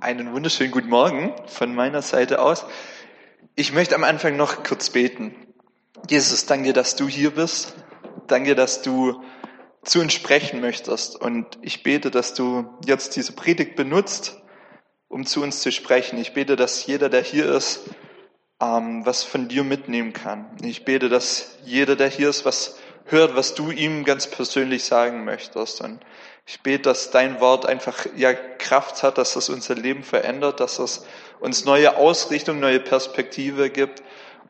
Einen wunderschönen guten Morgen von meiner Seite aus. Ich möchte am Anfang noch kurz beten. Jesus, danke, dass du hier bist. Danke, dass du zu uns sprechen möchtest. Und ich bete, dass du jetzt diese Predigt benutzt, um zu uns zu sprechen. Ich bete, dass jeder, der hier ist, ähm, was von dir mitnehmen kann. Ich bete, dass jeder, der hier ist, was hört, was du ihm ganz persönlich sagen möchtest. Und ich bete, dass dein Wort einfach ja Kraft hat, dass es unser Leben verändert, dass es uns neue Ausrichtung, neue Perspektive gibt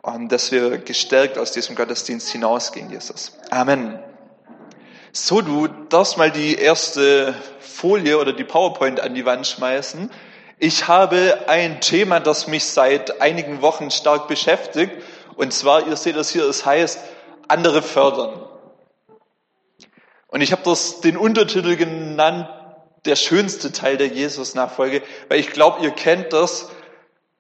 und dass wir gestärkt aus diesem Gottesdienst hinausgehen, Jesus. Amen. So, du darfst mal die erste Folie oder die PowerPoint an die Wand schmeißen. Ich habe ein Thema, das mich seit einigen Wochen stark beschäftigt. Und zwar, ihr seht das hier, es heißt, andere fördern. Und ich habe das den Untertitel genannt, der schönste Teil der Jesus-Nachfolge, weil ich glaube, ihr kennt das,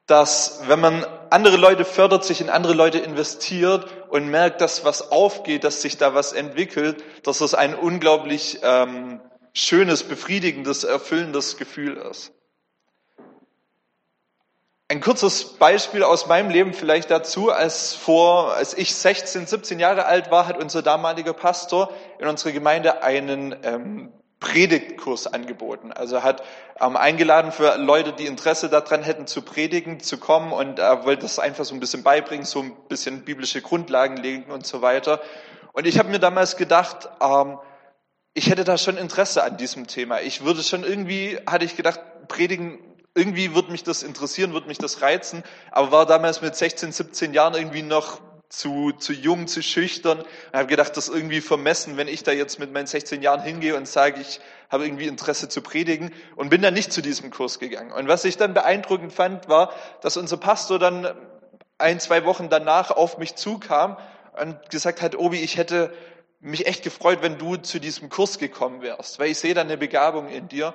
dass wenn man andere Leute fördert, sich in andere Leute investiert und merkt, dass was aufgeht, dass sich da was entwickelt, dass das ein unglaublich ähm, schönes, befriedigendes, erfüllendes Gefühl ist. Ein kurzes Beispiel aus meinem Leben vielleicht dazu, als vor, als ich 16, 17 Jahre alt war, hat unser damaliger Pastor in unserer Gemeinde einen ähm, Predigtkurs angeboten. Also hat ähm, eingeladen für Leute, die Interesse daran hätten, zu predigen, zu kommen und er wollte das einfach so ein bisschen beibringen, so ein bisschen biblische Grundlagen legen und so weiter. Und ich habe mir damals gedacht, ähm, ich hätte da schon Interesse an diesem Thema. Ich würde schon irgendwie, hatte ich gedacht, predigen irgendwie wird mich das interessieren, wird mich das reizen, aber war damals mit 16, 17 Jahren irgendwie noch zu, zu jung, zu schüchtern und habe gedacht, das ist irgendwie vermessen, wenn ich da jetzt mit meinen 16 Jahren hingehe und sage, ich habe irgendwie Interesse zu predigen und bin dann nicht zu diesem Kurs gegangen. Und was ich dann beeindruckend fand, war, dass unser Pastor dann ein, zwei Wochen danach auf mich zukam und gesagt hat, Obi, ich hätte mich echt gefreut, wenn du zu diesem Kurs gekommen wärst, weil ich sehe da eine Begabung in dir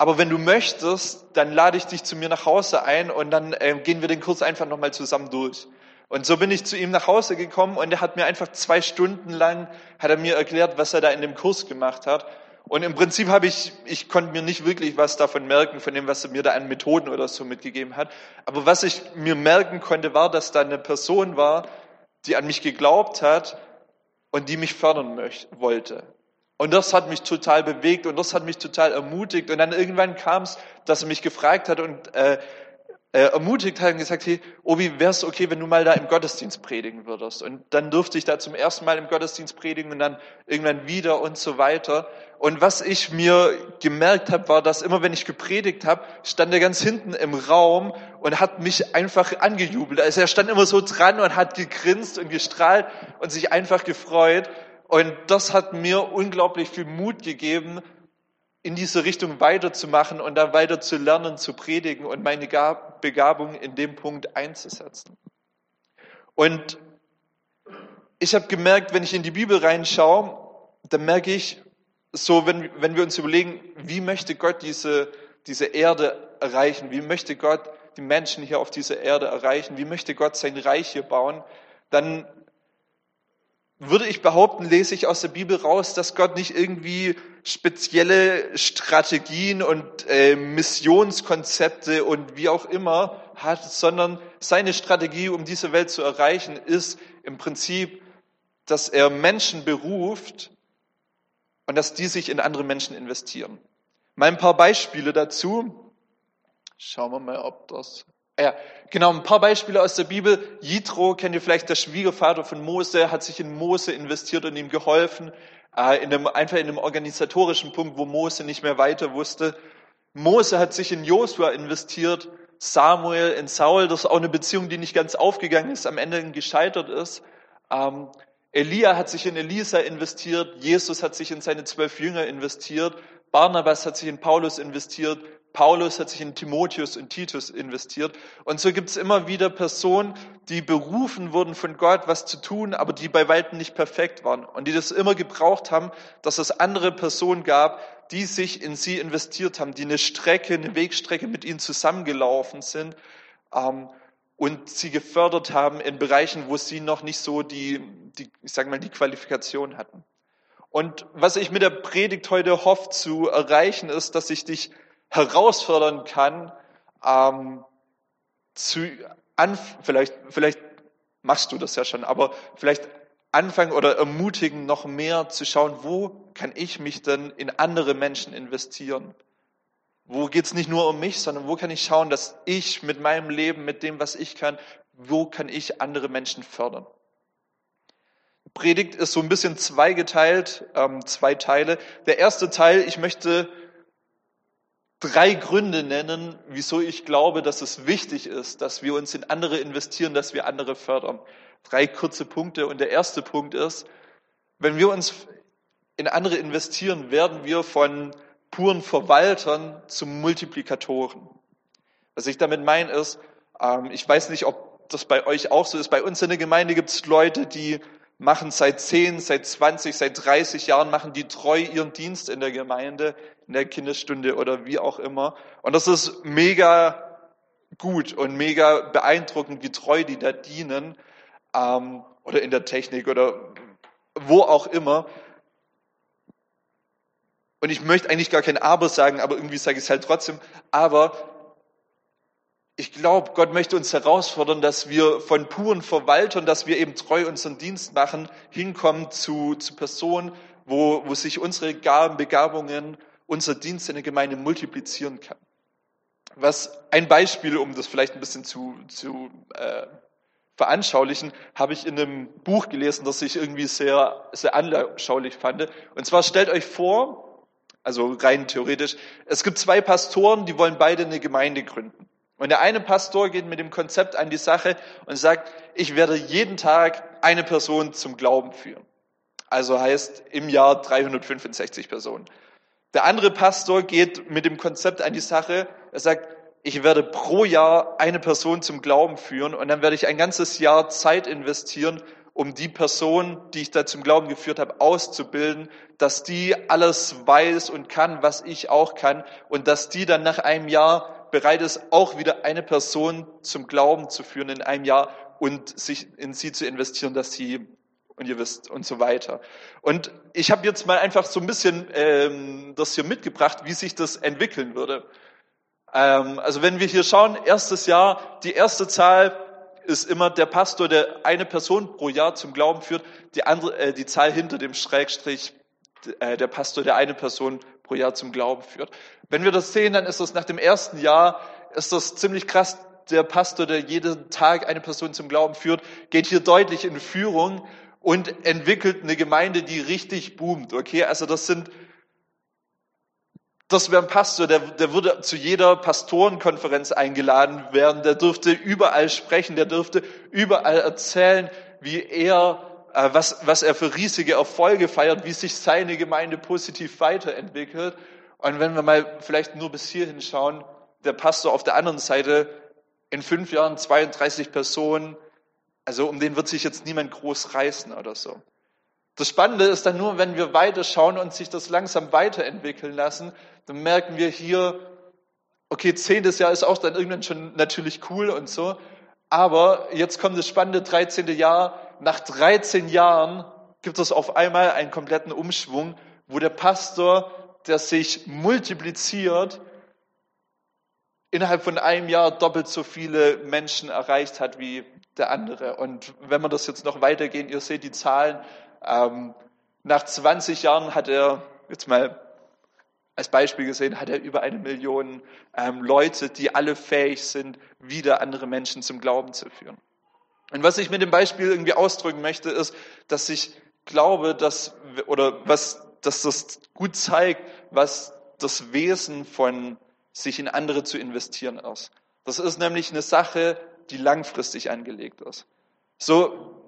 aber wenn du möchtest, dann lade ich dich zu mir nach Hause ein und dann äh, gehen wir den Kurs einfach nochmal zusammen durch. Und so bin ich zu ihm nach Hause gekommen und er hat mir einfach zwei Stunden lang, hat er mir erklärt, was er da in dem Kurs gemacht hat. Und im Prinzip habe ich, ich konnte mir nicht wirklich was davon merken, von dem, was er mir da an Methoden oder so mitgegeben hat. Aber was ich mir merken konnte, war, dass da eine Person war, die an mich geglaubt hat und die mich fördern möchte, wollte. Und das hat mich total bewegt und das hat mich total ermutigt. Und dann irgendwann kam es, dass er mich gefragt hat und äh, äh, ermutigt hat und gesagt, hey, Obi, wäre es okay, wenn du mal da im Gottesdienst predigen würdest? Und dann durfte ich da zum ersten Mal im Gottesdienst predigen und dann irgendwann wieder und so weiter. Und was ich mir gemerkt habe, war, dass immer wenn ich gepredigt habe, stand er ganz hinten im Raum und hat mich einfach angejubelt. Also er stand immer so dran und hat gegrinst und gestrahlt und sich einfach gefreut. Und das hat mir unglaublich viel Mut gegeben, in diese Richtung weiterzumachen und da weiter zu lernen, zu predigen und meine Begabung in dem Punkt einzusetzen. Und ich habe gemerkt, wenn ich in die Bibel reinschaue, dann merke ich, so wenn, wenn wir uns überlegen, wie möchte Gott diese, diese Erde erreichen, wie möchte Gott die Menschen hier auf dieser Erde erreichen, wie möchte Gott sein Reich hier bauen, dann würde ich behaupten, lese ich aus der Bibel raus, dass Gott nicht irgendwie spezielle Strategien und äh, Missionskonzepte und wie auch immer hat, sondern seine Strategie, um diese Welt zu erreichen, ist im Prinzip, dass er Menschen beruft und dass die sich in andere Menschen investieren. Mal ein paar Beispiele dazu. Schauen wir mal, ob das ja, genau, ein paar Beispiele aus der Bibel. Jitro, kennt ihr vielleicht, der Schwiegervater von Mose, hat sich in Mose investiert und ihm geholfen, äh, in einem, einfach in einem organisatorischen Punkt, wo Mose nicht mehr weiter wusste. Mose hat sich in Josua investiert, Samuel in Saul, das ist auch eine Beziehung, die nicht ganz aufgegangen ist, am Ende gescheitert ist. Ähm, Elia hat sich in Elisa investiert, Jesus hat sich in seine zwölf Jünger investiert, Barnabas hat sich in Paulus investiert, Paulus hat sich in Timotheus und Titus investiert. Und so gibt es immer wieder Personen, die berufen wurden von Gott, was zu tun, aber die bei weitem nicht perfekt waren. Und die das immer gebraucht haben, dass es andere Personen gab, die sich in sie investiert haben, die eine Strecke, eine Wegstrecke mit ihnen zusammengelaufen sind ähm, und sie gefördert haben in Bereichen, wo sie noch nicht so die, die ich sage mal, die Qualifikation hatten. Und was ich mit der Predigt heute hoffe zu erreichen, ist, dass ich dich herausfordern kann, ähm, zu an, vielleicht, vielleicht machst du das ja schon, aber vielleicht anfangen oder ermutigen, noch mehr zu schauen, wo kann ich mich denn in andere Menschen investieren? Wo geht's nicht nur um mich, sondern wo kann ich schauen, dass ich mit meinem Leben, mit dem, was ich kann, wo kann ich andere Menschen fördern? Predigt ist so ein bisschen zweigeteilt, ähm, zwei Teile. Der erste Teil, ich möchte drei Gründe nennen, wieso ich glaube, dass es wichtig ist, dass wir uns in andere investieren, dass wir andere fördern. Drei kurze Punkte. Und der erste Punkt ist, wenn wir uns in andere investieren, werden wir von puren Verwaltern zu Multiplikatoren. Was ich damit meine ist, ähm, ich weiß nicht, ob das bei euch auch so ist. Bei uns in der Gemeinde gibt es Leute, die machen seit 10, seit 20, seit 30 Jahren, machen die treu ihren Dienst in der Gemeinde, in der Kinderstunde oder wie auch immer. Und das ist mega gut und mega beeindruckend, wie treu die da dienen, ähm, oder in der Technik oder wo auch immer. Und ich möchte eigentlich gar kein Aber sagen, aber irgendwie sage ich es halt trotzdem. Aber ich glaube, Gott möchte uns herausfordern, dass wir von puren Verwaltern, dass wir eben treu unseren Dienst machen, hinkommen zu, zu Personen, wo, wo sich unsere Gaben, Begabungen, unser Dienst in der Gemeinde multiplizieren kann. Was ein Beispiel, um das vielleicht ein bisschen zu, zu äh, veranschaulichen, habe ich in einem Buch gelesen, das ich irgendwie sehr, sehr anschaulich fand. Und zwar stellt euch vor, also rein theoretisch, es gibt zwei Pastoren, die wollen beide eine Gemeinde gründen. Und der eine Pastor geht mit dem Konzept an die Sache und sagt, ich werde jeden Tag eine Person zum Glauben führen. Also heißt im Jahr 365 Personen. Der andere Pastor geht mit dem Konzept an die Sache, er sagt, ich werde pro Jahr eine Person zum Glauben führen und dann werde ich ein ganzes Jahr Zeit investieren, um die Person, die ich da zum Glauben geführt habe, auszubilden, dass die alles weiß und kann, was ich auch kann und dass die dann nach einem Jahr bereit ist, auch wieder eine Person zum Glauben zu führen in einem Jahr und sich in sie zu investieren, dass sie und ihr wisst und so weiter. Und ich habe jetzt mal einfach so ein bisschen ähm, das hier mitgebracht, wie sich das entwickeln würde. Ähm, also wenn wir hier schauen, erstes Jahr, die erste Zahl ist immer der Pastor, der eine Person pro Jahr zum Glauben führt. Die andere, äh, die Zahl hinter dem Schrägstrich, äh, der Pastor, der eine Person pro Jahr zum Glauben führt. Wenn wir das sehen, dann ist das nach dem ersten Jahr, ist das ziemlich krass. Der Pastor, der jeden Tag eine Person zum Glauben führt, geht hier deutlich in Führung und entwickelt eine Gemeinde, die richtig boomt. Okay, also das sind, das wäre ein Pastor, der, der würde zu jeder Pastorenkonferenz eingeladen werden, der dürfte überall sprechen, der dürfte überall erzählen, wie er äh, was, was er für riesige Erfolge feiert, wie sich seine Gemeinde positiv weiterentwickelt. Und wenn wir mal vielleicht nur bis hierhin schauen, der Pastor auf der anderen Seite in fünf Jahren 32 Personen, also um den wird sich jetzt niemand groß reißen oder so. Das Spannende ist dann nur, wenn wir weiter schauen und sich das langsam weiterentwickeln lassen, dann merken wir hier, okay, zehntes Jahr ist auch dann irgendwann schon natürlich cool und so, aber jetzt kommt das spannende 13. Jahr, nach 13 Jahren gibt es auf einmal einen kompletten Umschwung, wo der Pastor, der sich multipliziert, innerhalb von einem Jahr doppelt so viele Menschen erreicht hat wie der andere. Und wenn wir das jetzt noch weitergehen, ihr seht die Zahlen, ähm, nach 20 Jahren hat er, jetzt mal als Beispiel gesehen, hat er über eine Million ähm, Leute, die alle fähig sind, wieder andere Menschen zum Glauben zu führen. Und was ich mit dem Beispiel irgendwie ausdrücken möchte, ist, dass ich glaube, dass, oder was, dass das gut zeigt, was das Wesen von sich in andere zu investieren ist. Das ist nämlich eine Sache, die langfristig angelegt ist. So,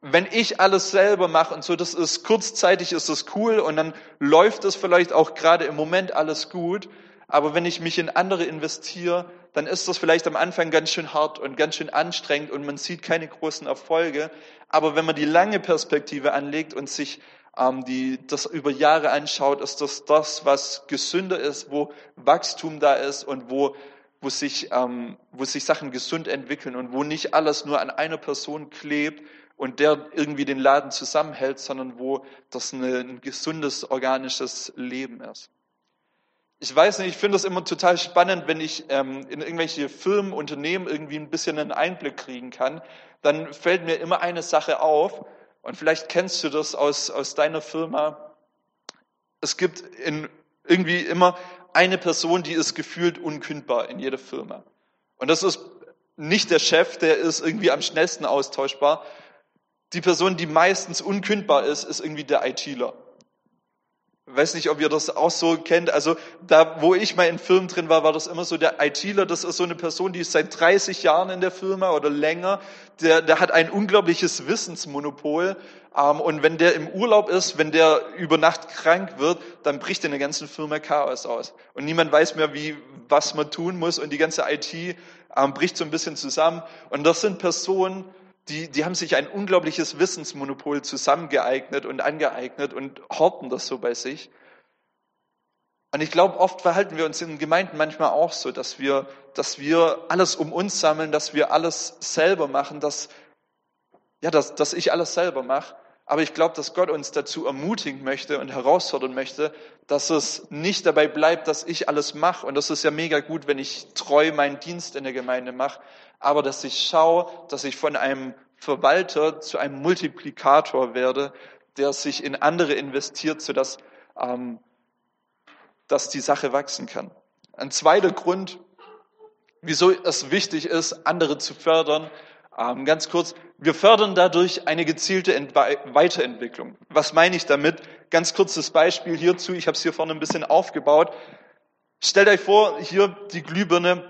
wenn ich alles selber mache und so, das ist kurzzeitig ist das cool und dann läuft es vielleicht auch gerade im Moment alles gut, aber wenn ich mich in andere investiere, dann ist das vielleicht am Anfang ganz schön hart und ganz schön anstrengend und man sieht keine großen Erfolge. Aber wenn man die lange Perspektive anlegt und sich ähm, die, das über Jahre anschaut, ist das das, was gesünder ist, wo Wachstum da ist und wo, wo, sich, ähm, wo sich Sachen gesund entwickeln und wo nicht alles nur an einer Person klebt und der irgendwie den Laden zusammenhält, sondern wo das ein gesundes, organisches Leben ist. Ich weiß nicht, ich finde das immer total spannend, wenn ich ähm, in irgendwelche Firmen, Unternehmen irgendwie ein bisschen einen Einblick kriegen kann. Dann fällt mir immer eine Sache auf, und vielleicht kennst du das aus, aus deiner Firma. Es gibt in, irgendwie immer eine Person, die ist gefühlt unkündbar in jeder Firma. Und das ist nicht der Chef, der ist irgendwie am schnellsten austauschbar. Die Person, die meistens unkündbar ist, ist irgendwie der ITler weiß nicht, ob ihr das auch so kennt. Also da, wo ich mal in Firmen drin war, war das immer so der ITler. Das ist so eine Person, die ist seit 30 Jahren in der Firma oder länger. Der, der hat ein unglaubliches Wissensmonopol. Ähm, und wenn der im Urlaub ist, wenn der über Nacht krank wird, dann bricht in der ganzen Firma Chaos aus. Und niemand weiß mehr, wie, was man tun muss. Und die ganze IT ähm, bricht so ein bisschen zusammen. Und das sind Personen, die, die haben sich ein unglaubliches Wissensmonopol zusammengeeignet und angeeignet und horten das so bei sich. Und ich glaube, oft verhalten wir uns in Gemeinden manchmal auch so, dass wir, dass wir alles um uns sammeln, dass wir alles selber machen, dass, ja, dass, dass ich alles selber mache. Aber ich glaube, dass Gott uns dazu ermutigen möchte und herausfordern möchte, dass es nicht dabei bleibt, dass ich alles mache. Und das ist ja mega gut, wenn ich treu meinen Dienst in der Gemeinde mache aber dass ich schaue, dass ich von einem Verwalter zu einem Multiplikator werde, der sich in andere investiert, sodass ähm, dass die Sache wachsen kann. Ein zweiter Grund, wieso es wichtig ist, andere zu fördern, ganz kurz, wir fördern dadurch eine gezielte Ent Weiterentwicklung. Was meine ich damit? Ganz kurzes Beispiel hierzu, ich habe es hier vorne ein bisschen aufgebaut. Stellt euch vor, hier die Glühbirne,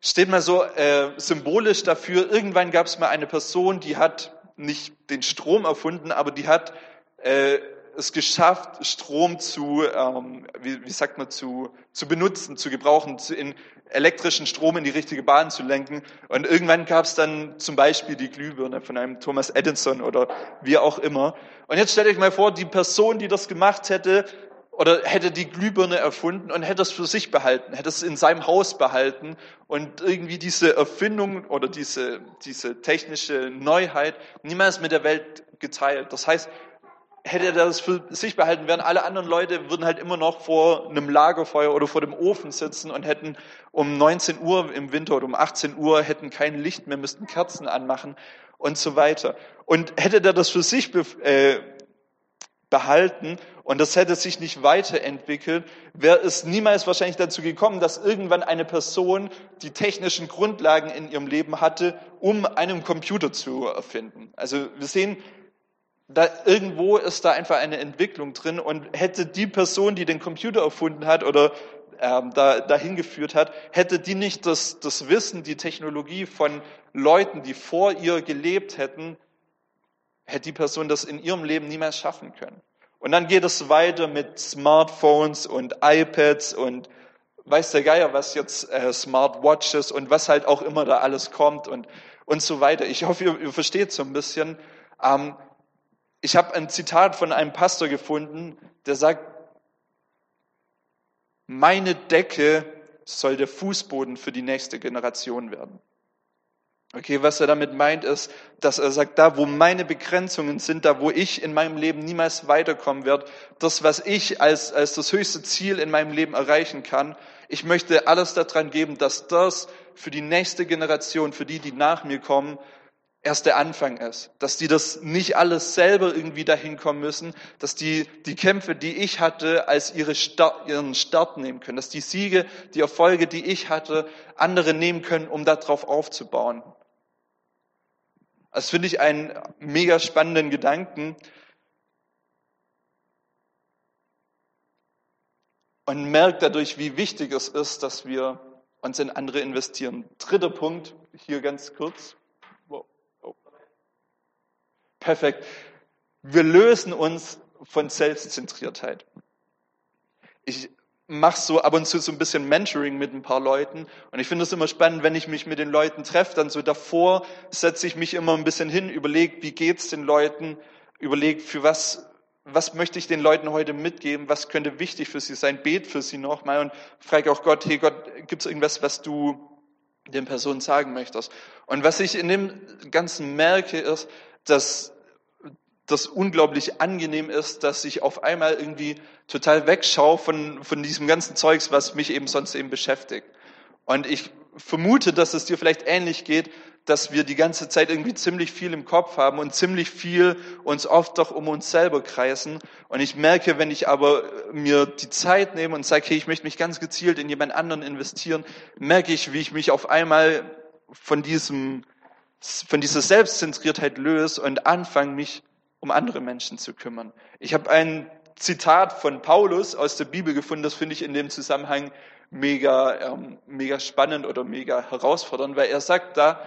steht mal so äh, symbolisch dafür, irgendwann gab es mal eine Person, die hat nicht den Strom erfunden, aber die hat äh, es geschafft, Strom zu, ähm, wie, wie sagt man, zu, zu benutzen, zu gebrauchen, zu, in elektrischen Strom in die richtige Bahn zu lenken. Und irgendwann gab es dann zum Beispiel die Glühbirne von einem Thomas Edison oder wie auch immer. Und jetzt stellt euch mal vor, die Person, die das gemacht hätte, oder hätte die Glühbirne erfunden und hätte es für sich behalten, hätte es in seinem Haus behalten und irgendwie diese Erfindung oder diese, diese technische Neuheit niemals mit der Welt geteilt. Das heißt, hätte er das für sich behalten, wären alle anderen Leute, würden halt immer noch vor einem Lagerfeuer oder vor dem Ofen sitzen und hätten um 19 Uhr im Winter oder um 18 Uhr hätten kein Licht mehr, müssten Kerzen anmachen und so weiter. Und hätte der das für sich äh, behalten und das hätte sich nicht weiterentwickelt, wäre es niemals wahrscheinlich dazu gekommen, dass irgendwann eine Person die technischen Grundlagen in ihrem Leben hatte, um einen Computer zu erfinden. Also wir sehen, da irgendwo ist da einfach eine Entwicklung drin und hätte die Person, die den Computer erfunden hat oder ähm, da, dahin geführt hat, hätte die nicht das, das Wissen, die Technologie von Leuten, die vor ihr gelebt hätten, hätte die Person das in ihrem Leben niemals schaffen können. Und dann geht es weiter mit Smartphones und iPads und weiß der Geier, was jetzt äh, Smartwatches und was halt auch immer da alles kommt und, und so weiter. Ich hoffe, ihr, ihr versteht so ein bisschen. Ähm, ich habe ein Zitat von einem Pastor gefunden, der sagt, meine Decke soll der Fußboden für die nächste Generation werden. Okay, was er damit meint, ist, dass er sagt, da wo meine Begrenzungen sind, da wo ich in meinem Leben niemals weiterkommen werde, das, was ich als, als das höchste Ziel in meinem Leben erreichen kann, ich möchte alles daran geben, dass das für die nächste Generation, für die, die nach mir kommen, erst der Anfang ist. Dass die das nicht alles selber irgendwie dahin kommen müssen, dass die, die Kämpfe, die ich hatte, als ihre Start, ihren Start nehmen können, dass die Siege, die Erfolge, die ich hatte, andere nehmen können, um darauf aufzubauen. Das finde ich einen mega spannenden Gedanken. Und merkt dadurch, wie wichtig es ist, dass wir uns in andere investieren. Dritter Punkt, hier ganz kurz. Perfekt. Wir lösen uns von Selbstzentriertheit. Ich mache so ab und zu so ein bisschen Mentoring mit ein paar Leuten und ich finde es immer spannend, wenn ich mich mit den Leuten treffe, dann so davor setze ich mich immer ein bisschen hin, überlege, wie geht's den Leuten, überlege, für was was möchte ich den Leuten heute mitgeben, was könnte wichtig für sie sein, bet für sie nochmal und frage auch Gott, hey Gott, gibt es irgendwas, was du den Personen sagen möchtest? Und was ich in dem Ganzen merke, ist, dass das unglaublich angenehm ist, dass ich auf einmal irgendwie total wegschaue von, von diesem ganzen Zeugs, was mich eben sonst eben beschäftigt. Und ich vermute, dass es dir vielleicht ähnlich geht, dass wir die ganze Zeit irgendwie ziemlich viel im Kopf haben und ziemlich viel uns oft doch um uns selber kreisen. Und ich merke, wenn ich aber mir die Zeit nehme und sage, hey, ich möchte mich ganz gezielt in jemand anderen investieren, merke ich, wie ich mich auf einmal von diesem, von dieser Selbstzentriertheit löse und anfange, mich um andere Menschen zu kümmern. Ich habe ein Zitat von Paulus aus der Bibel gefunden, das finde ich in dem Zusammenhang mega, ähm, mega spannend oder mega herausfordernd, weil er sagt da,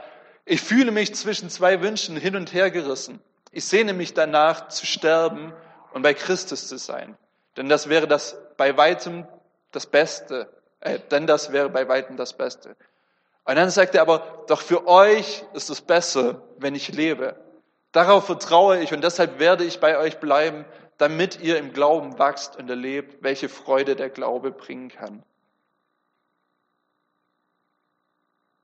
ich fühle mich zwischen zwei Wünschen hin und her gerissen. Ich sehne mich danach zu sterben und bei Christus zu sein. Denn das wäre das bei weitem das Beste. Äh, denn das wäre bei weitem das Beste. Und dann sagt er aber, doch für euch ist es besser, wenn ich lebe. Darauf vertraue ich und deshalb werde ich bei euch bleiben, damit ihr im Glauben wachst und erlebt, welche Freude der Glaube bringen kann.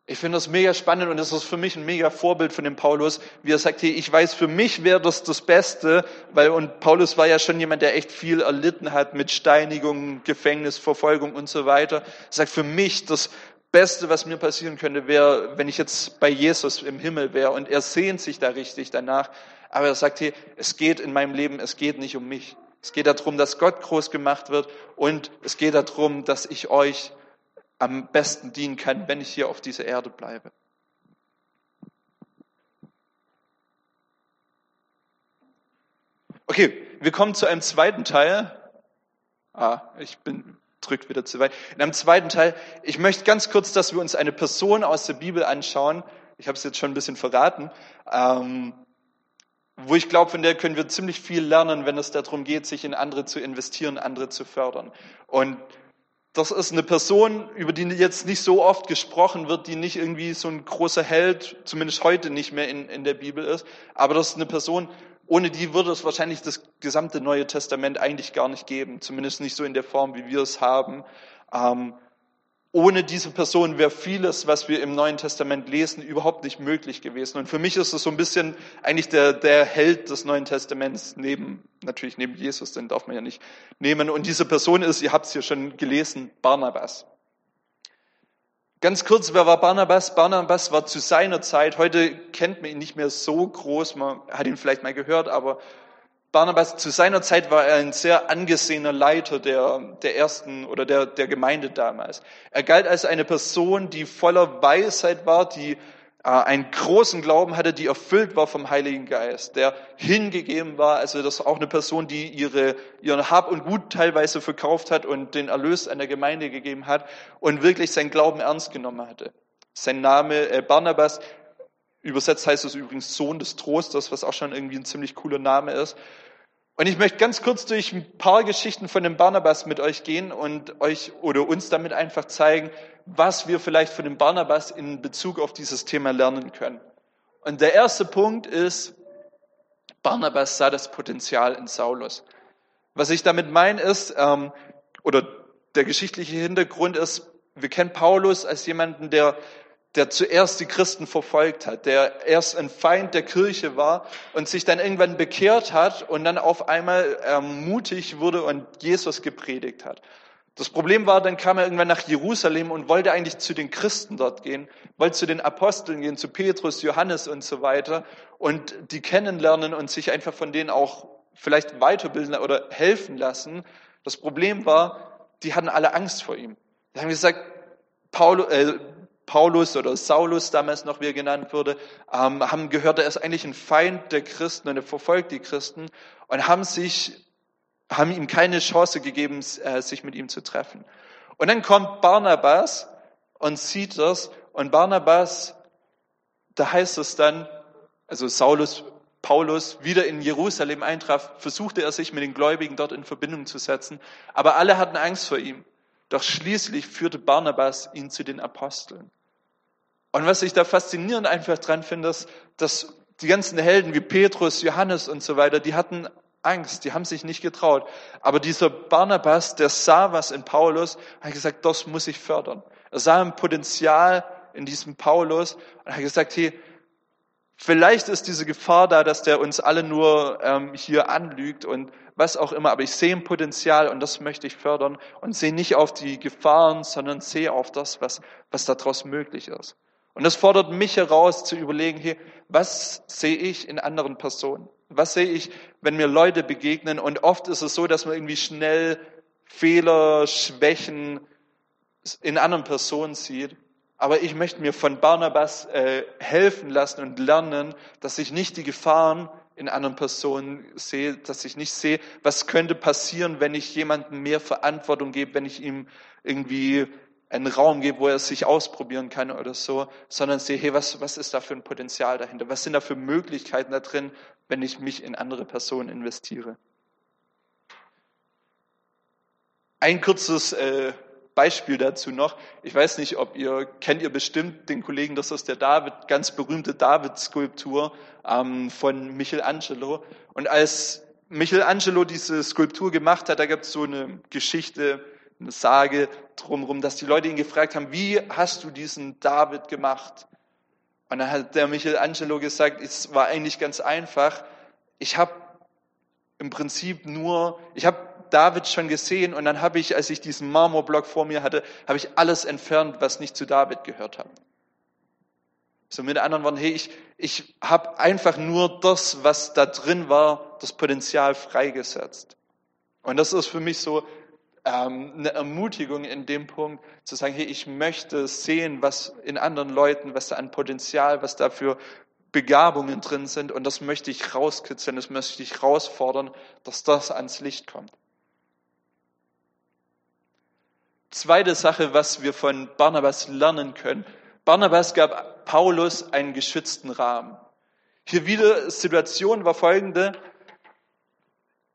Ich finde das mega spannend und das ist für mich ein mega Vorbild von dem Paulus, wie er sagt, hey, ich weiß, für mich wäre das das Beste, weil, und Paulus war ja schon jemand, der echt viel erlitten hat mit Steinigung, Gefängnis, Verfolgung und so weiter. Er sagt, für mich das Beste, was mir passieren könnte, wäre, wenn ich jetzt bei Jesus im Himmel wäre und er sehnt sich da richtig danach. Aber er sagt, hey, es geht in meinem Leben, es geht nicht um mich. Es geht darum, dass Gott groß gemacht wird und es geht darum, dass ich euch am besten dienen kann, wenn ich hier auf dieser Erde bleibe. Okay, wir kommen zu einem zweiten Teil. Ah, ich bin drückt wieder zu weit. In einem zweiten Teil, ich möchte ganz kurz, dass wir uns eine Person aus der Bibel anschauen. Ich habe es jetzt schon ein bisschen verraten. Ähm, wo ich glaube, von der können wir ziemlich viel lernen, wenn es darum geht, sich in andere zu investieren, andere zu fördern. Und das ist eine Person, über die jetzt nicht so oft gesprochen wird, die nicht irgendwie so ein großer Held, zumindest heute nicht mehr in, in der Bibel ist. Aber das ist eine Person, ohne die würde es wahrscheinlich das gesamte Neue Testament eigentlich gar nicht geben. Zumindest nicht so in der Form, wie wir es haben. Ähm, ohne diese Person wäre vieles, was wir im Neuen Testament lesen, überhaupt nicht möglich gewesen. Und für mich ist es so ein bisschen eigentlich der, der Held des Neuen Testaments, neben, natürlich neben Jesus, den darf man ja nicht nehmen. Und diese Person ist, ihr habt es hier schon gelesen, Barnabas. Ganz kurz, wer war Barnabas? Barnabas war zu seiner Zeit, heute kennt man ihn nicht mehr so groß, man hat ihn vielleicht mal gehört, aber Barnabas, zu seiner Zeit war er ein sehr angesehener Leiter der, der ersten oder der, der Gemeinde damals. Er galt als eine Person, die voller Weisheit war, die einen großen Glauben hatte, die erfüllt war vom Heiligen Geist, der hingegeben war. Also das ist auch eine Person, die ihre, ihren Hab und Gut teilweise verkauft hat und den Erlös an der Gemeinde gegeben hat und wirklich seinen Glauben ernst genommen hatte. Sein Name äh, Barnabas Übersetzt heißt es übrigens Sohn des Trostes, was auch schon irgendwie ein ziemlich cooler Name ist. Und ich möchte ganz kurz durch ein paar Geschichten von dem Barnabas mit euch gehen und euch oder uns damit einfach zeigen, was wir vielleicht von dem Barnabas in Bezug auf dieses Thema lernen können. Und der erste Punkt ist, Barnabas sah das Potenzial in Saulus. Was ich damit meine ist, ähm, oder der geschichtliche Hintergrund ist, wir kennen Paulus als jemanden, der der zuerst die Christen verfolgt hat, der erst ein Feind der Kirche war und sich dann irgendwann bekehrt hat und dann auf einmal ähm, mutig wurde und Jesus gepredigt hat. Das Problem war, dann kam er irgendwann nach Jerusalem und wollte eigentlich zu den Christen dort gehen, wollte zu den Aposteln gehen, zu Petrus, Johannes und so weiter und die kennenlernen und sich einfach von denen auch vielleicht weiterbilden oder helfen lassen. Das Problem war, die hatten alle Angst vor ihm. Die haben gesagt, Paulus, äh, Paulus oder Saulus damals noch, wie er genannt wurde, ähm, haben gehört, er ist eigentlich ein Feind der Christen und er verfolgt die Christen und haben sich, haben ihm keine Chance gegeben, äh, sich mit ihm zu treffen. Und dann kommt Barnabas und sieht das und Barnabas, da heißt es dann, also Saulus, Paulus wieder in Jerusalem eintraf, versuchte er sich mit den Gläubigen dort in Verbindung zu setzen, aber alle hatten Angst vor ihm. Doch schließlich führte Barnabas ihn zu den Aposteln. Und was ich da faszinierend einfach dran finde, ist, dass die ganzen Helden wie Petrus, Johannes und so weiter, die hatten Angst, die haben sich nicht getraut. Aber dieser Barnabas, der sah was in Paulus, hat gesagt, das muss ich fördern. Er sah ein Potenzial in diesem Paulus und hat gesagt, hey, Vielleicht ist diese Gefahr da, dass der uns alle nur ähm, hier anlügt und was auch immer, aber ich sehe ein Potenzial und das möchte ich fördern und sehe nicht auf die Gefahren, sondern sehe auf das, was, was daraus möglich ist. Und das fordert mich heraus zu überlegen, hey, was sehe ich in anderen Personen? Was sehe ich, wenn mir Leute begegnen? Und oft ist es so, dass man irgendwie schnell Fehler, Schwächen in anderen Personen sieht. Aber ich möchte mir von Barnabas äh, helfen lassen und lernen, dass ich nicht die Gefahren in anderen Personen sehe, dass ich nicht sehe, was könnte passieren, wenn ich jemandem mehr Verantwortung gebe, wenn ich ihm irgendwie einen Raum gebe, wo er sich ausprobieren kann oder so, sondern sehe, hey, was, was ist da für ein Potenzial dahinter? Was sind da für Möglichkeiten da drin, wenn ich mich in andere Personen investiere? Ein kurzes äh, Beispiel dazu noch. Ich weiß nicht, ob ihr, kennt ihr bestimmt den Kollegen, das ist der David, ganz berühmte David-Skulptur ähm, von Michelangelo. Und als Michelangelo diese Skulptur gemacht hat, da gibt es so eine Geschichte, eine Sage drumherum, dass die Leute ihn gefragt haben, wie hast du diesen David gemacht? Und dann hat der Michelangelo gesagt, es war eigentlich ganz einfach. Ich habe im Prinzip nur, ich habe David schon gesehen und dann habe ich, als ich diesen Marmorblock vor mir hatte, habe ich alles entfernt, was nicht zu David gehört hat. So mit anderen Worten, hey, ich, ich habe einfach nur das, was da drin war, das Potenzial freigesetzt. Und das ist für mich so ähm, eine Ermutigung in dem Punkt, zu sagen, hey, ich möchte sehen, was in anderen Leuten, was da an Potenzial, was da für Begabungen drin sind und das möchte ich rauskitzeln, das möchte ich herausfordern, dass das ans Licht kommt. Zweite Sache, was wir von Barnabas lernen können. Barnabas gab Paulus einen geschützten Rahmen. Hier wieder Situation war folgende.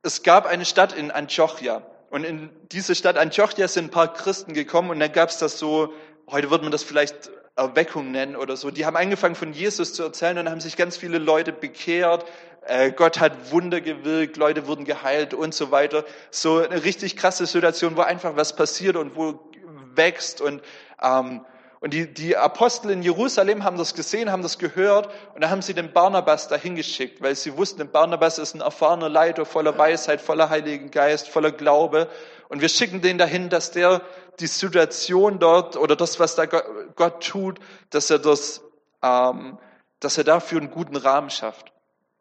Es gab eine Stadt in Antiochia. Und in diese Stadt Antiochia sind ein paar Christen gekommen und dann gab es das so, heute würde man das vielleicht Erweckung nennen oder so. Die haben angefangen von Jesus zu erzählen und dann haben sich ganz viele Leute bekehrt. Äh, Gott hat Wunder gewirkt, Leute wurden geheilt und so weiter. So eine richtig krasse Situation, wo einfach was passiert und wo wächst und ähm, und die, die Apostel in Jerusalem haben das gesehen, haben das gehört und dann haben sie den Barnabas dahin geschickt, weil sie wussten, der Barnabas ist ein erfahrener Leiter voller Weisheit, voller Heiligen Geist, voller Glaube. Und wir schicken den dahin, dass der die Situation dort oder das, was da Gott tut, dass er das, ähm, dass er dafür einen guten Rahmen schafft.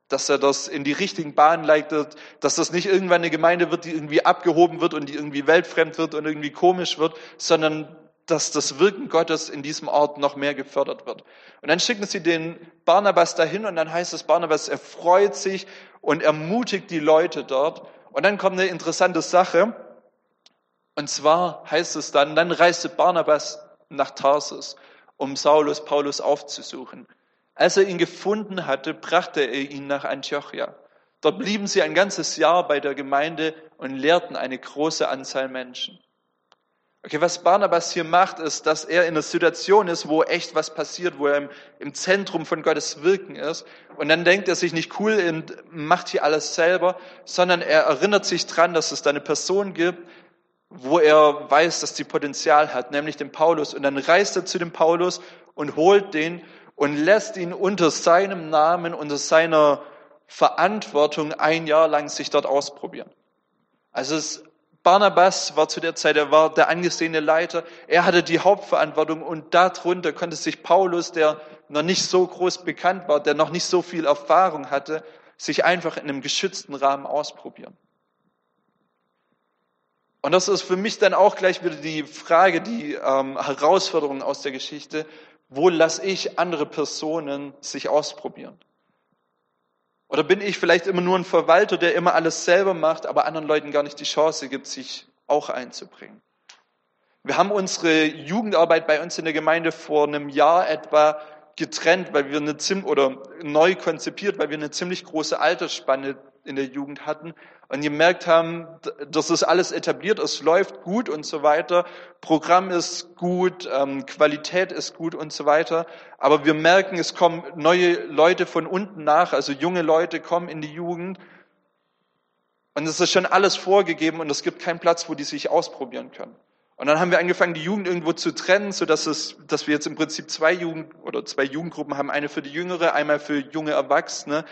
Dass er das in die richtigen Bahnen leitet, dass das nicht irgendwann eine Gemeinde wird, die irgendwie abgehoben wird und die irgendwie weltfremd wird und irgendwie komisch wird, sondern dass das Wirken Gottes in diesem Ort noch mehr gefördert wird. Und dann schicken sie den Barnabas dahin und dann heißt es, Barnabas erfreut sich und ermutigt die Leute dort. Und dann kommt eine interessante Sache. Und zwar heißt es dann, dann reiste Barnabas nach Tarsus, um Saulus Paulus aufzusuchen. Als er ihn gefunden hatte, brachte er ihn nach Antiochia. Dort blieben sie ein ganzes Jahr bei der Gemeinde und lehrten eine große Anzahl Menschen. Okay, was Barnabas hier macht, ist, dass er in einer Situation ist, wo echt was passiert, wo er im, im Zentrum von Gottes Wirken ist. Und dann denkt er sich nicht cool und macht hier alles selber, sondern er erinnert sich dran, dass es da eine Person gibt, wo er weiß, dass die Potenzial hat, nämlich den Paulus. Und dann reist er zu dem Paulus und holt den und lässt ihn unter seinem Namen, unter seiner Verantwortung ein Jahr lang sich dort ausprobieren. Also es Barnabas war zu der Zeit, er war der angesehene Leiter, er hatte die Hauptverantwortung und darunter konnte sich Paulus, der noch nicht so groß bekannt war, der noch nicht so viel Erfahrung hatte, sich einfach in einem geschützten Rahmen ausprobieren. Und das ist für mich dann auch gleich wieder die Frage, die ähm, Herausforderung aus der Geschichte, wo lasse ich andere Personen sich ausprobieren? Oder bin ich vielleicht immer nur ein Verwalter, der immer alles selber macht, aber anderen Leuten gar nicht die Chance gibt, sich auch einzubringen? Wir haben unsere Jugendarbeit bei uns in der Gemeinde vor einem Jahr etwa getrennt, weil wir eine ziemlich oder neu konzipiert, weil wir eine ziemlich große Altersspanne in der Jugend hatten und gemerkt haben, das ist alles etabliert, es läuft gut und so weiter, Programm ist gut, ähm, Qualität ist gut und so weiter. Aber wir merken, es kommen neue Leute von unten nach, also junge Leute kommen in die Jugend und es ist schon alles vorgegeben und es gibt keinen Platz, wo die sich ausprobieren können. Und dann haben wir angefangen, die Jugend irgendwo zu trennen, so dass es, dass wir jetzt im Prinzip zwei Jugend oder zwei Jugendgruppen haben, eine für die Jüngere, einmal für junge Erwachsene.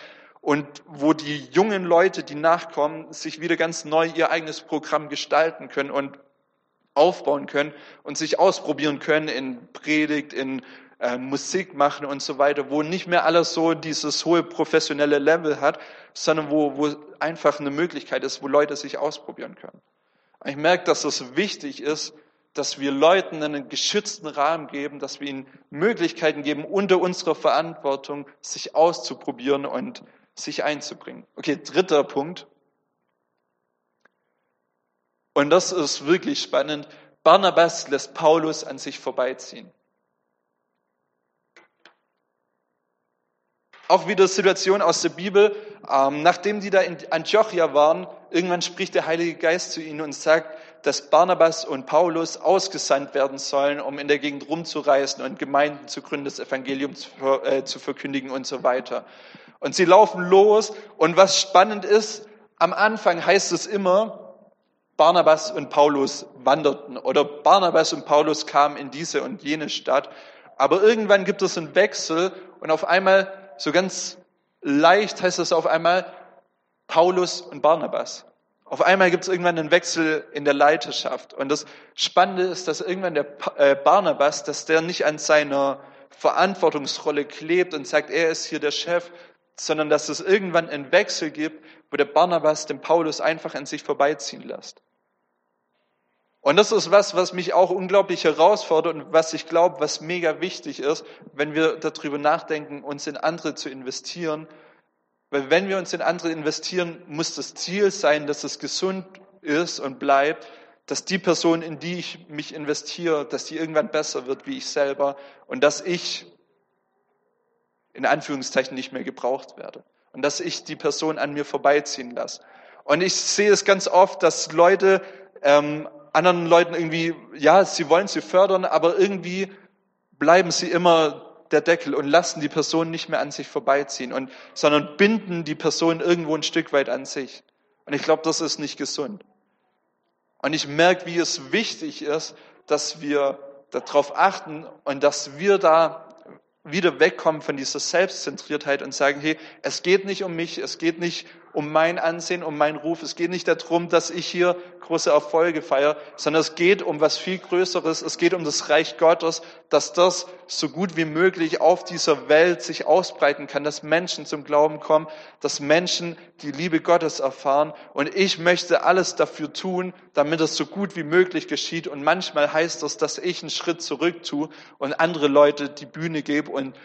Und wo die jungen Leute, die nachkommen, sich wieder ganz neu ihr eigenes Programm gestalten können und aufbauen können und sich ausprobieren können in Predigt, in äh, Musik machen und so weiter, wo nicht mehr alles so dieses hohe professionelle Level hat, sondern wo, wo einfach eine Möglichkeit ist, wo Leute sich ausprobieren können. Ich merke, dass es wichtig ist, dass wir Leuten einen geschützten Rahmen geben, dass wir ihnen Möglichkeiten geben, unter unserer Verantwortung sich auszuprobieren und sich einzubringen. Okay, dritter Punkt. Und das ist wirklich spannend. Barnabas lässt Paulus an sich vorbeiziehen. Auch wieder Situation aus der Bibel. Ähm, nachdem die da in Antiochia waren, irgendwann spricht der Heilige Geist zu ihnen und sagt, dass Barnabas und Paulus ausgesandt werden sollen, um in der Gegend rumzureisen und Gemeinden zu gründen, das Evangelium zu, äh, zu verkündigen und so weiter. Und sie laufen los und was spannend ist, am Anfang heißt es immer, Barnabas und Paulus wanderten oder Barnabas und Paulus kamen in diese und jene Stadt. Aber irgendwann gibt es einen Wechsel und auf einmal so ganz leicht heißt es auf einmal Paulus und Barnabas. Auf einmal gibt es irgendwann einen Wechsel in der Leiterschaft. Und das Spannende ist, dass irgendwann der äh, Barnabas, dass der nicht an seiner Verantwortungsrolle klebt und sagt, er ist hier der Chef, sondern dass es irgendwann einen Wechsel gibt, wo der Barnabas den Paulus einfach an sich vorbeiziehen lässt. Und das ist was, was mich auch unglaublich herausfordert und was ich glaube, was mega wichtig ist, wenn wir darüber nachdenken, uns in andere zu investieren. Weil wenn wir uns in andere investieren, muss das Ziel sein, dass es gesund ist und bleibt, dass die Person, in die ich mich investiere, dass die irgendwann besser wird wie ich selber und dass ich in Anführungszeichen nicht mehr gebraucht werde und dass ich die Person an mir vorbeiziehen lasse. Und ich sehe es ganz oft, dass Leute ähm, anderen Leuten irgendwie, ja, sie wollen sie fördern, aber irgendwie bleiben sie immer der Deckel und lassen die Person nicht mehr an sich vorbeiziehen und, sondern binden die Person irgendwo ein Stück weit an sich. Und ich glaube, das ist nicht gesund. Und ich merke, wie es wichtig ist, dass wir darauf achten und dass wir da wieder wegkommen von dieser Selbstzentriertheit und sagen, hey, es geht nicht um mich, es geht nicht um mein Ansehen, um meinen Ruf, es geht nicht darum, dass ich hier große Erfolge feiere, sondern es geht um was viel Größeres, es geht um das Reich Gottes, dass das so gut wie möglich auf dieser Welt sich ausbreiten kann, dass Menschen zum Glauben kommen, dass Menschen die Liebe Gottes erfahren. Und ich möchte alles dafür tun, damit es so gut wie möglich geschieht. Und manchmal heißt das, dass ich einen Schritt zurück tue und andere Leute die Bühne gebe und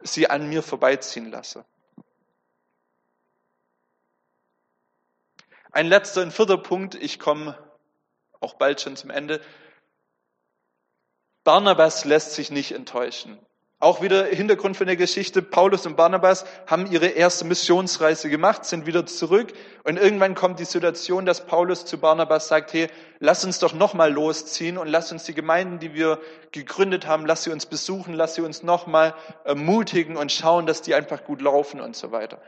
sie an mir vorbeiziehen lasse. Ein letzter und vierter Punkt, ich komme auch bald schon zum Ende. Barnabas lässt sich nicht enttäuschen. Auch wieder Hintergrund von der Geschichte, Paulus und Barnabas haben ihre erste Missionsreise gemacht, sind wieder zurück und irgendwann kommt die Situation, dass Paulus zu Barnabas sagt, hey, lass uns doch nochmal losziehen und lass uns die Gemeinden, die wir gegründet haben, lass sie uns besuchen, lass sie uns nochmal ermutigen und schauen, dass die einfach gut laufen und so weiter.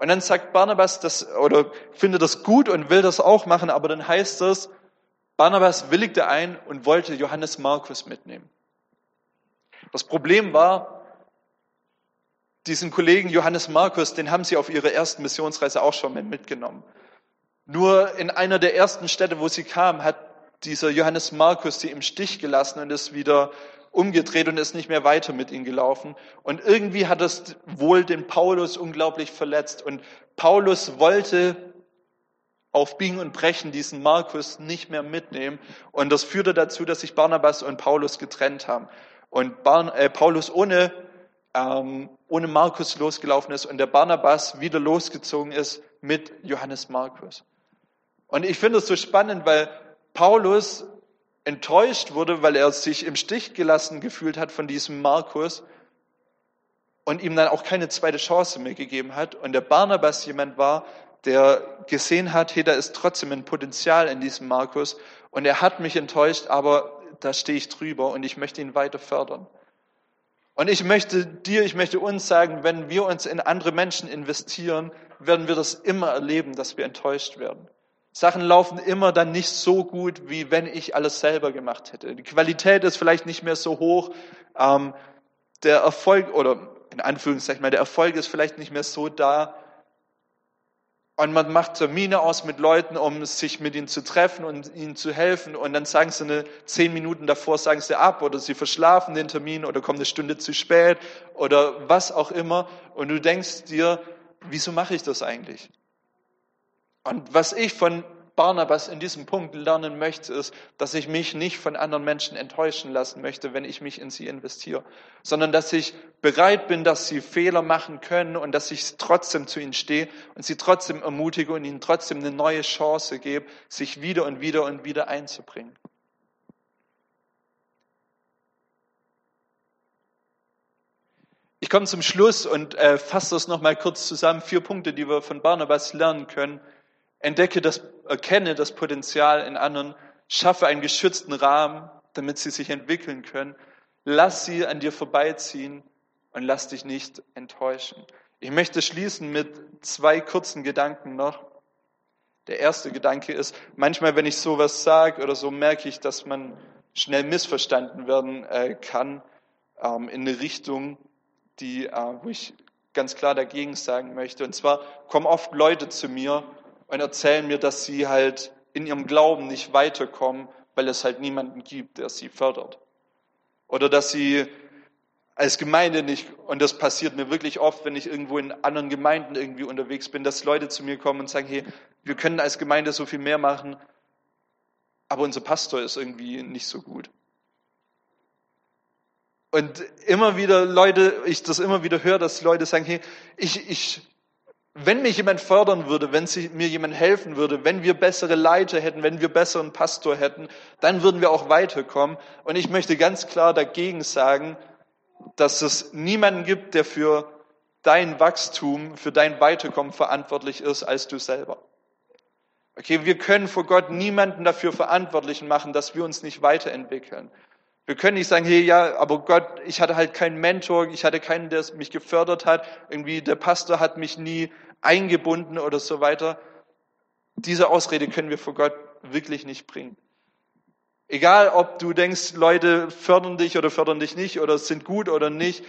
Und dann sagt Barnabas das, oder findet das gut und will das auch machen, aber dann heißt es, Barnabas willigte ein und wollte Johannes Markus mitnehmen. Das Problem war, diesen Kollegen Johannes Markus, den haben sie auf ihrer ersten Missionsreise auch schon mitgenommen. Nur in einer der ersten Städte, wo sie kamen, hat dieser Johannes Markus sie im Stich gelassen und ist wieder umgedreht und ist nicht mehr weiter mit ihnen gelaufen. Und irgendwie hat es wohl den Paulus unglaublich verletzt. Und Paulus wollte auf Biegen und Brechen diesen Markus nicht mehr mitnehmen. Und das führte dazu, dass sich Barnabas und Paulus getrennt haben. Und Barn, äh, Paulus ohne, ähm, ohne Markus losgelaufen ist und der Barnabas wieder losgezogen ist mit Johannes Markus. Und ich finde es so spannend, weil Paulus enttäuscht wurde, weil er sich im Stich gelassen gefühlt hat von diesem Markus und ihm dann auch keine zweite Chance mehr gegeben hat. Und der Barnabas jemand war, der gesehen hat, hey, da ist trotzdem ein Potenzial in diesem Markus und er hat mich enttäuscht, aber da stehe ich drüber und ich möchte ihn weiter fördern. Und ich möchte dir, ich möchte uns sagen, wenn wir uns in andere Menschen investieren, werden wir das immer erleben, dass wir enttäuscht werden. Sachen laufen immer dann nicht so gut, wie wenn ich alles selber gemacht hätte. Die Qualität ist vielleicht nicht mehr so hoch. Ähm, der Erfolg, oder in Anführungszeichen mal, der Erfolg ist vielleicht nicht mehr so da. Und man macht Termine aus mit Leuten, um sich mit ihnen zu treffen und ihnen zu helfen. Und dann sagen sie eine zehn Minuten davor, sagen sie ab oder sie verschlafen den Termin oder kommen eine Stunde zu spät oder was auch immer. Und du denkst dir, wieso mache ich das eigentlich? Und was ich von Barnabas in diesem Punkt lernen möchte, ist, dass ich mich nicht von anderen Menschen enttäuschen lassen möchte, wenn ich mich in sie investiere, sondern dass ich bereit bin, dass sie Fehler machen können und dass ich trotzdem zu ihnen stehe und sie trotzdem ermutige und ihnen trotzdem eine neue Chance gebe, sich wieder und wieder und wieder einzubringen. Ich komme zum Schluss und äh, fasse das nochmal kurz zusammen. Vier Punkte, die wir von Barnabas lernen können. Entdecke das, erkenne das Potenzial in anderen, schaffe einen geschützten Rahmen, damit sie sich entwickeln können. Lass sie an dir vorbeiziehen und lass dich nicht enttäuschen. Ich möchte schließen mit zwei kurzen Gedanken noch. Der erste Gedanke ist, manchmal, wenn ich sowas sage oder so, merke ich, dass man schnell missverstanden werden äh, kann ähm, in eine Richtung, die, äh, wo ich ganz klar dagegen sagen möchte. Und zwar kommen oft Leute zu mir und erzählen mir, dass sie halt in ihrem Glauben nicht weiterkommen, weil es halt niemanden gibt, der sie fördert. Oder dass sie als Gemeinde nicht, und das passiert mir wirklich oft, wenn ich irgendwo in anderen Gemeinden irgendwie unterwegs bin, dass Leute zu mir kommen und sagen, hey, wir können als Gemeinde so viel mehr machen, aber unser Pastor ist irgendwie nicht so gut. Und immer wieder Leute, ich das immer wieder höre, dass Leute sagen, hey, ich, ich wenn mich jemand fördern würde, wenn mir jemand helfen würde, wenn wir bessere Leiter hätten, wenn wir besseren Pastor hätten, dann würden wir auch weiterkommen. Und ich möchte ganz klar dagegen sagen, dass es niemanden gibt, der für dein Wachstum, für dein Weiterkommen verantwortlich ist, als du selber. Okay, wir können vor Gott niemanden dafür verantwortlich machen, dass wir uns nicht weiterentwickeln. Wir können nicht sagen, hey, ja, aber Gott, ich hatte halt keinen Mentor, ich hatte keinen, der mich gefördert hat, irgendwie der Pastor hat mich nie eingebunden oder so weiter. Diese Ausrede können wir vor Gott wirklich nicht bringen. Egal, ob du denkst, Leute fördern dich oder fördern dich nicht oder sind gut oder nicht,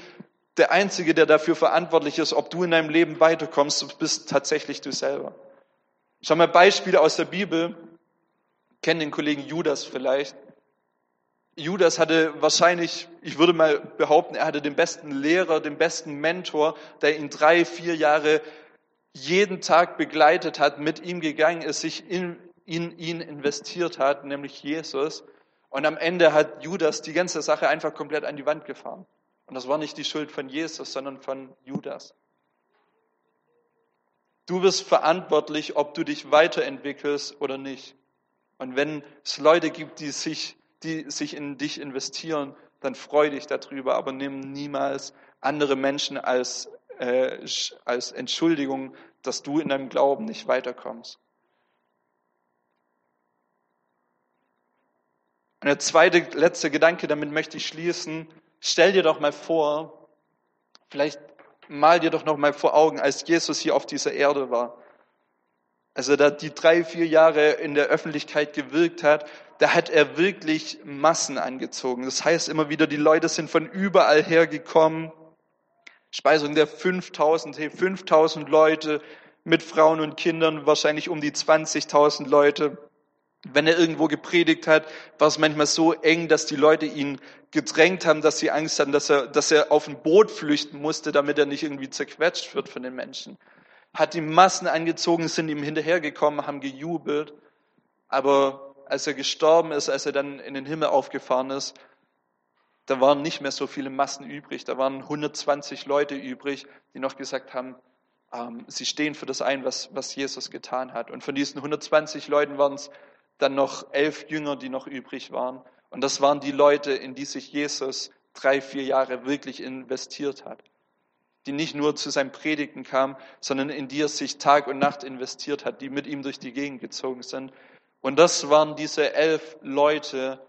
der Einzige, der dafür verantwortlich ist, ob du in deinem Leben weiterkommst, bist tatsächlich du selber. Schau mal Beispiele aus der Bibel. Kennen den Kollegen Judas vielleicht. Judas hatte wahrscheinlich, ich würde mal behaupten, er hatte den besten Lehrer, den besten Mentor, der ihn drei, vier Jahre jeden Tag begleitet hat, mit ihm gegangen ist, sich in, in ihn investiert hat, nämlich Jesus. Und am Ende hat Judas die ganze Sache einfach komplett an die Wand gefahren. Und das war nicht die Schuld von Jesus, sondern von Judas. Du bist verantwortlich, ob du dich weiterentwickelst oder nicht. Und wenn es Leute gibt, die sich die sich in dich investieren, dann freu dich darüber, aber nimm niemals andere Menschen als, äh, als Entschuldigung, dass du in deinem Glauben nicht weiterkommst. Und der zweite, letzte Gedanke, damit möchte ich schließen. Stell dir doch mal vor, vielleicht mal dir doch noch mal vor Augen, als Jesus hier auf dieser Erde war. Als er da die drei, vier Jahre in der Öffentlichkeit gewirkt hat, da hat er wirklich Massen angezogen. Das heißt immer wieder, die Leute sind von überall her gekommen. Speisung der 5000, hey, 5000 Leute mit Frauen und Kindern, wahrscheinlich um die 20.000 Leute. Wenn er irgendwo gepredigt hat, war es manchmal so eng, dass die Leute ihn gedrängt haben, dass sie Angst hatten, dass er, dass er auf ein Boot flüchten musste, damit er nicht irgendwie zerquetscht wird von den Menschen. Hat die Massen angezogen, sind ihm hinterhergekommen, haben gejubelt. Aber als er gestorben ist, als er dann in den Himmel aufgefahren ist, da waren nicht mehr so viele Massen übrig. Da waren 120 Leute übrig, die noch gesagt haben, ähm, sie stehen für das ein, was, was Jesus getan hat. Und von diesen 120 Leuten waren es dann noch elf Jünger, die noch übrig waren. Und das waren die Leute, in die sich Jesus drei, vier Jahre wirklich investiert hat. Die nicht nur zu seinem Predigten kamen, sondern in die er sich Tag und Nacht investiert hat, die mit ihm durch die Gegend gezogen sind, und das waren diese elf Leute,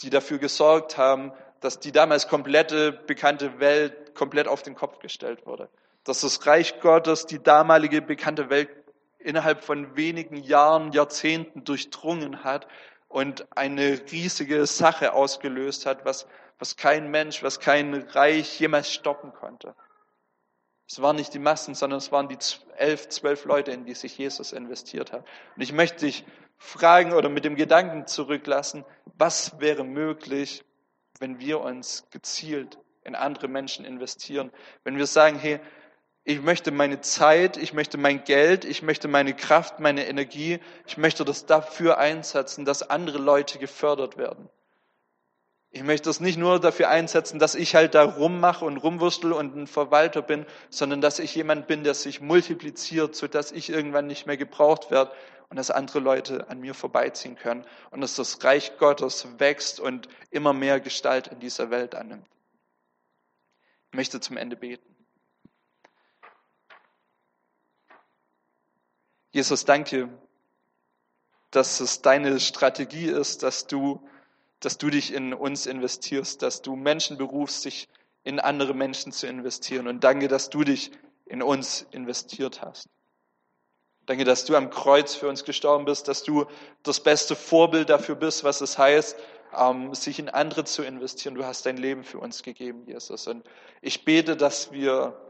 die dafür gesorgt haben, dass die damals komplette bekannte Welt komplett auf den Kopf gestellt wurde. Dass das Reich Gottes, die damalige bekannte Welt innerhalb von wenigen Jahren, Jahrzehnten durchdrungen hat und eine riesige Sache ausgelöst hat, was, was kein Mensch, was kein Reich jemals stoppen konnte. Es waren nicht die Massen, sondern es waren die elf, zwölf Leute, in die sich Jesus investiert hat. Und ich möchte dich fragen oder mit dem Gedanken zurücklassen, was wäre möglich, wenn wir uns gezielt in andere Menschen investieren? Wenn wir sagen, hey, ich möchte meine Zeit, ich möchte mein Geld, ich möchte meine Kraft, meine Energie, ich möchte das dafür einsetzen, dass andere Leute gefördert werden. Ich möchte das nicht nur dafür einsetzen, dass ich halt da rummache und rumwurstel und ein Verwalter bin, sondern dass ich jemand bin, der sich multipliziert, so dass ich irgendwann nicht mehr gebraucht werde und dass andere Leute an mir vorbeiziehen können und dass das Reich Gottes wächst und immer mehr Gestalt in dieser Welt annimmt. Ich möchte zum Ende beten. Jesus, danke, dass es deine Strategie ist, dass du dass du dich in uns investierst, dass du Menschen berufst, sich in andere Menschen zu investieren. Und danke, dass du dich in uns investiert hast. Danke, dass du am Kreuz für uns gestorben bist, dass du das beste Vorbild dafür bist, was es heißt, ähm, sich in andere zu investieren. Du hast dein Leben für uns gegeben, Jesus. Und ich bete, dass wir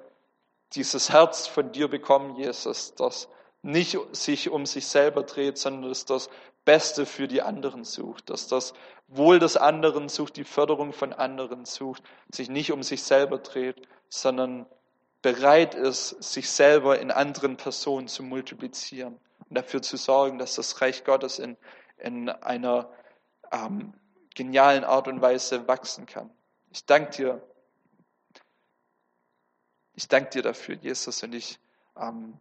dieses Herz von dir bekommen, Jesus, das nicht sich um sich selber dreht, sondern dass das Beste für die anderen sucht, dass das Wohl des anderen sucht, die Förderung von anderen sucht, sich nicht um sich selber dreht, sondern bereit ist, sich selber in anderen Personen zu multiplizieren und dafür zu sorgen, dass das Reich Gottes in, in einer ähm, genialen Art und Weise wachsen kann. Ich danke dir. Ich danke dir dafür, Jesus, und ich ähm,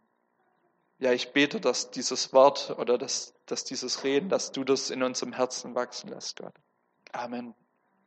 ja, ich bete, dass dieses Wort oder dass, dass dieses Reden, dass du das in unserem Herzen wachsen lässt, Gott. Amen.